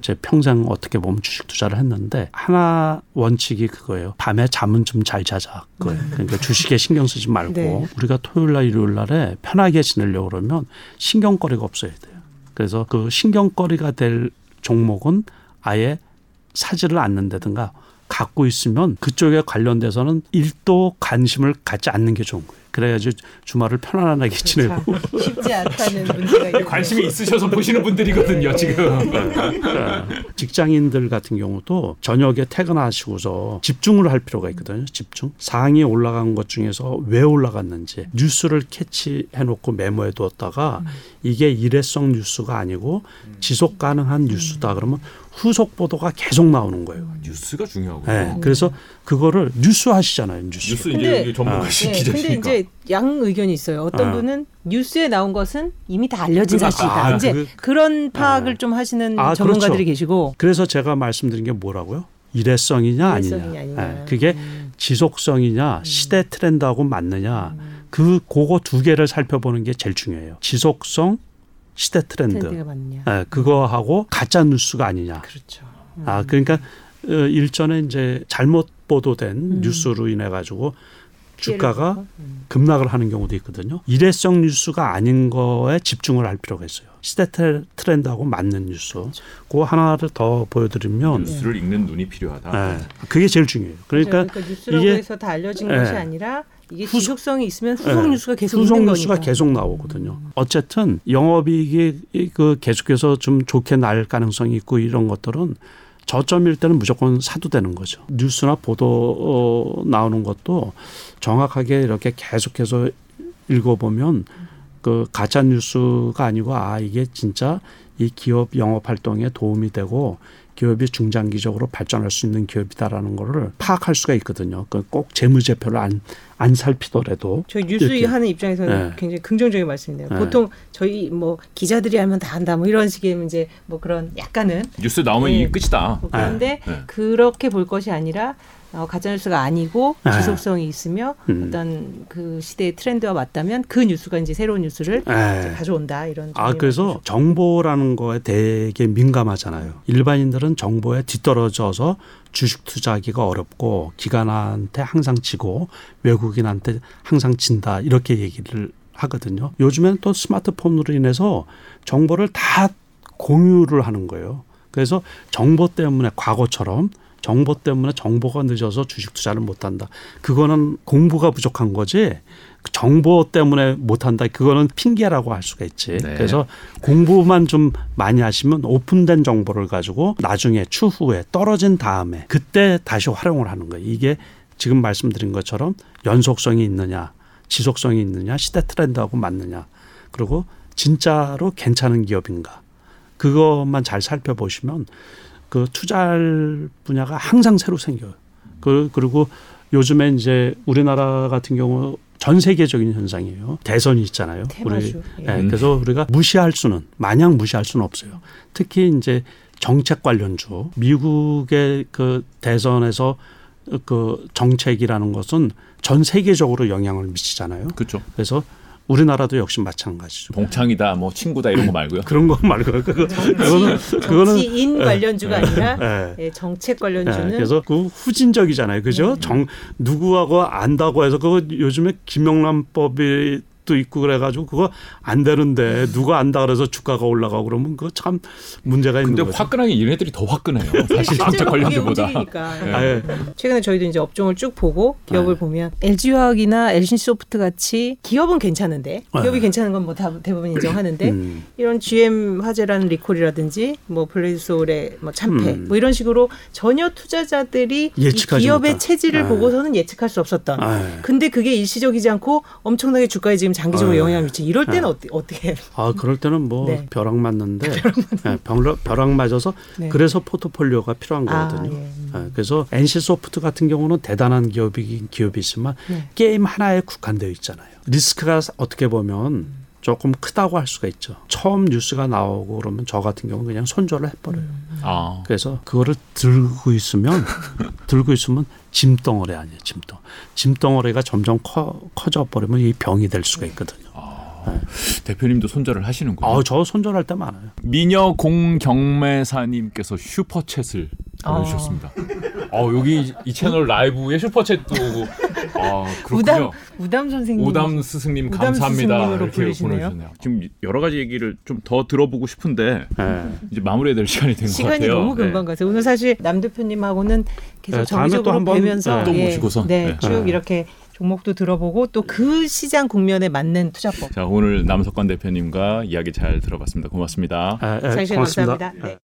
제 평생 어떻게 보면 주식 투자를 했는데 하나 원칙이 그거예요. 밤에 잠은 좀 잘 자자. 그거예요. 그러니까 주식에 신경 쓰지 말고 네. 우리가 토요일 날 일요일 날에 편하게 지내려고 그러면 신경거리가 없어야 돼요. 그래서 그 신경거리가 될 종목은 아예 사지를 않는다든가 갖고 있으면 그쪽에 관련돼서는 일도 관심을 갖지 않는 게 좋은 거예요. 그래야지 주말을 편안하게 지내고 자, 쉽지 않다는 문제가. 관심이 있으셔서 보시는 분들이거든요, 지금. 네. 직장인들 같은 경우도 저녁에 퇴근하시고서 집중을 할 필요가 있거든요. 집중. 상위 올라간 것 중에서 왜 올라갔는지 뉴스를 캐치해 놓고 메모해 두었다가 이게 일회성 뉴스가 아니고 지속 가능한 뉴스다 그러면 후속 보도가 계속 나오는 거예요. 뉴스가 중요하고요. 네. 그래서 그거를 뉴스 하시잖아요. 뉴스. 뉴스 이제 전문가신 네, 근데 기자시니까. 이제 양 의견이 있어요. 어떤 아. 분은 뉴스에 나온 것은 이미 다 알려진 그거- 사실이다. 아, 이제 그- 그, 런 파악을 아. 좀 하시는 아, 전문가들이 그렇죠. 계시고 그래서 제가 말씀드린 게 뭐라고요? 일회성이냐 아니냐. 아니냐. 네. 그게 음. 지속성이냐 시대 트렌드하고 맞느냐 그 그거 두 개를 살펴보는 게 제일 중요해요. 지속성, 시대 트렌드. 예, 그거하고 가짜 뉴스가 아니냐. 그렇죠. 아 그러니까 어, 일전에 이제 잘못 보도된 음. 뉴스로 인해 가지고 주가가. 음. 급락을 하는 경우도 있거든요. 일회성 뉴스가 아닌 거에 집중을 할 필요가 있어요. 시대 트렌드하고 맞는 뉴스. 그 하나를 더 보여드리면 뉴스를 읽는 눈이 필요하다. 예, 그게 제일 중요해요. 그러니까 그러니까 뉴스라고 이게- 해서 다 알려진 네. 것이 아니라 이게 후속- 지속성이 있으면 후속 예, 뉴스가 계속 후속 뉴스가 거니까. 계속 나오거든요. 어쨌든 영업이익이 그 계속해서 좀 좋게 날 가능성이 있고 이런 것들은 저점일 때는 무조건 사도 되는 거죠. 뉴스나 보도 어, 나오는 것도 정확하게 이렇게 계속해서 읽어보면 그 가짜 뉴스가 아니고 아 이게 진짜 이 기업 영업 활동에 도움이 되고 기업이 중장기적으로 발전할 수 있는 기업이다라는 거를 파악할 수가 있거든요. 그꼭 재무제표를 안, 안 살피더라도 저희 뉴스 이렇게. 하는 입장에서는 네. 굉장히 긍정적인 말씀이네요. 네. 보통 저희 뭐 기자들이 하면 다 한다 뭐 이런 식의 이제 뭐 그런 약간은 뉴스 나오면 네. 이게 끝이다. 뭐 그런데 네. 그렇게 볼 것이 아니라 어, 가짜뉴스가 아니고 네. 지속성이 있으며 음. 어떤 그 시대의 트렌드와 맞다면 그 뉴스가 이제 새로운 뉴스를 이제 에. 가져온다 이런. 아 그래서 정보라는 거에 되게 민감하잖아요. 일반인들은 정보에 뒤떨어져서 주식 투자하기가 어렵고 기관한테 항상 지고 외국인한테 항상 진다 이렇게 얘기를 하거든요. 요즘엔 또 스마트폰으로 인해서 정보를 다 공유를 하는 거예요. 그래서 정보 때문에 과거처럼 정보 때문에 정보가 늦어서 주식 투자를 못 한다. 그거는 공부가 부족한 거지. 정보 때문에 못 한다. 그거는 핑계라고 할 수가 있지. 네. 그래서 공부만 좀 많이 하시면 오픈된 정보를 가지고 나중에 추후에 떨어진 다음에 그때 다시 활용을 하는 거예요. 이게 지금 말씀드린 것처럼 연속성이 있느냐, 지속성이 있느냐, 시대 트렌드하고 맞느냐. 그리고 진짜로 괜찮은 기업인가. 그것만 잘 살펴보시면 그 투자할 분야가 항상 새로 생겨요. 그, 그리고 요즘에 이제 우리나라 같은 경우 전 세계적인 현상이에요. 대선이 있잖아요. 우리 예. 예, 그래서 우리가 무시할 수는 마냥 무시할 수는 없어요. 특히 이제 정책 관련주 미국의 그 대선에서 그 정책이라는 것은 전 세계적으로 영향을 미치잖아요. 그렇죠. 그래서 우리나라도 역시 마찬가지죠. 동창이다, 뭐 친구다 이런 거 말고요. 그런 거 말고 그거 그거는 정치, 그거는 정치인 관련주가 아니라 예. 예, 정책 예, 관련주는 그래서 그 후진적이잖아요. 그죠? 네. 정 누구하고 안다고 해서 그거 요즘에 김영란법이 또 있고 그래가지고 그거 안 되는데 누가 안다 그래서 주가가 올라가고 그러면 그거 참 문제가 있는 근데 거죠. 화끈하게 얘네들이 더 화끈해요. 사실 그게 관련주보다. 움직이니까. 아, 예. 최근에 저희도 이제 업종을 쭉 보고 기업을 네. 보면 LG화학이나 NC소프트 같이 기업은 괜찮은데 기업이 네. 괜찮은 건 뭐 다 대부분 인정하는데 음. 이런 GM 화재라는 리콜이라든지 뭐 블레이드 소울의 뭐 참패 음. 뭐 이런 식으로 전혀 투자자들이 기업의 못한. 체질을 네. 보고서는 예측할 수 없었던. 아, 예. 근데 그게 일시적이지 않고 엄청나게 주가에 지금 장기적으로 아, 영향을 미치. 이럴 때는 네. 어떻게 해요? 아 그럴 때는 뭐 네. 벼락 맞는데 예, 벼락, 벼락 맞아서 네. 그래서 포트폴리오가 필요한 아, 거거든요. 예. 예, 그래서 NC 소프트 같은 경우는 대단한 기업이긴 기업이지만 네. 게임 하나에 국한되어 있잖아요. 리스크가 어떻게 보면 조금 크다고 할 수가 있죠. 처음 뉴스가 나오고 그러면 저 같은 경우는 그냥 손절을 해버려요. 아, 그래서 그거를 들고 있으면 들고 있으면 짐덩어리 아니에요. 짐덩. 짐덩어리가 점점 커, 커져 버리면 이 병이 될 수가 있거든요. 대표님도 손절을 하시는군요. 아, 저 손절할 때 많아요. 미녀 공경매사님께서 슈퍼챗을 보내주셨습니다. 어, 여기 이 채널 라이브에 슈퍼챗도 오고. 아, 그렇군요. 우담 우담 선생님. 오담 스승님 우담 감사합니다. 이렇게 부르시네요. 보내주셨네요. 지금 여러 가지 얘기를 좀 더 들어보고 싶은데 예. 이제 마무리해야 될 시간이 된 것 같아요. 시간이 너무 금방 네. 가세요. 오늘 사실 남 대표님하고는 계속 네, 정기적으로 뵈면서 네, 또 예, 모시고서. 네, 네. 쭉 네. 이렇게 종목도 들어보고 또 그 시장 국면에 맞는 투자법. 자 오늘 남석관 대표님과 이야기 잘 들어봤습니다. 고맙습니다. 예, 예, 장시간 고맙습니다. 감사합니다. 네.